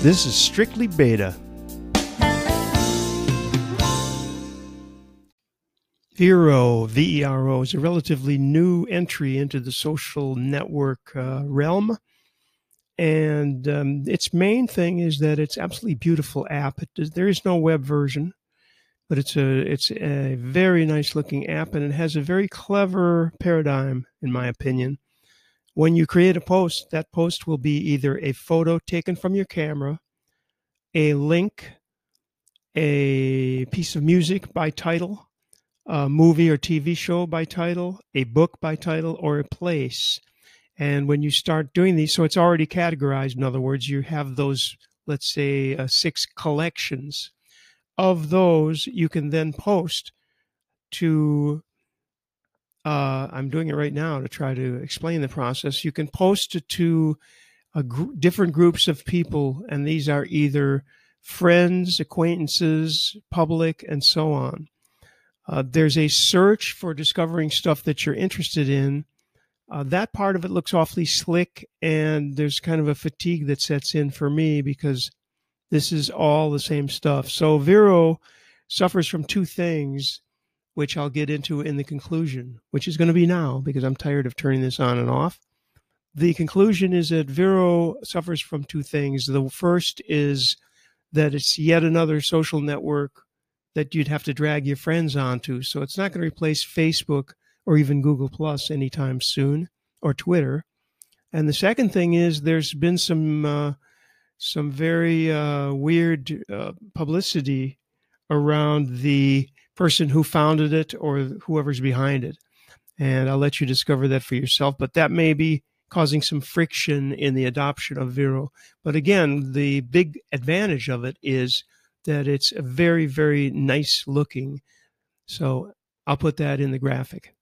This is strictly beta. Vero, V E R O, is a relatively new entry into the social network uh, realm. And um, its main thing is that it's absolutely beautiful app. It, there is no web version, but it's a it's a very nice looking app, and it has a very clever paradigm, in my opinion. When you create a post, that post will be either a photo taken from your camera, a link, a piece of music by title, a movie or TV show by title, a book by title, or a place. And when you start doing these, so it's already categorized. In other words, you have those, let's say, uh, six collections. Of those, you can then post to. Uh, I'm doing it right now to try to explain the process. You can post it to gr- different groups of people, and these are either friends, acquaintances, public, and so on. Uh, there's a search for discovering stuff that you're interested in. Uh, that part of it looks awfully slick, and there's kind of a fatigue that sets in for me because this is all the same stuff. So Vero suffers from two things, which I'll get into in the conclusion, which is going to be now because I'm tired of turning this on and off. The conclusion is that Vero suffers from two things. The first is that it's yet another social network that you'd have to drag your friends onto. So it's not going to replace Facebook or even Google Plus anytime soon or Twitter. And the second thing is there's been some uh, some very uh, weird uh, publicity around the person who founded it or whoever's behind it. And I'll let you discover that for yourself. But that may be causing some friction in the adoption of Vero. But again, the big advantage of it is that it's very, very nice looking. So I'll put that in the graphic.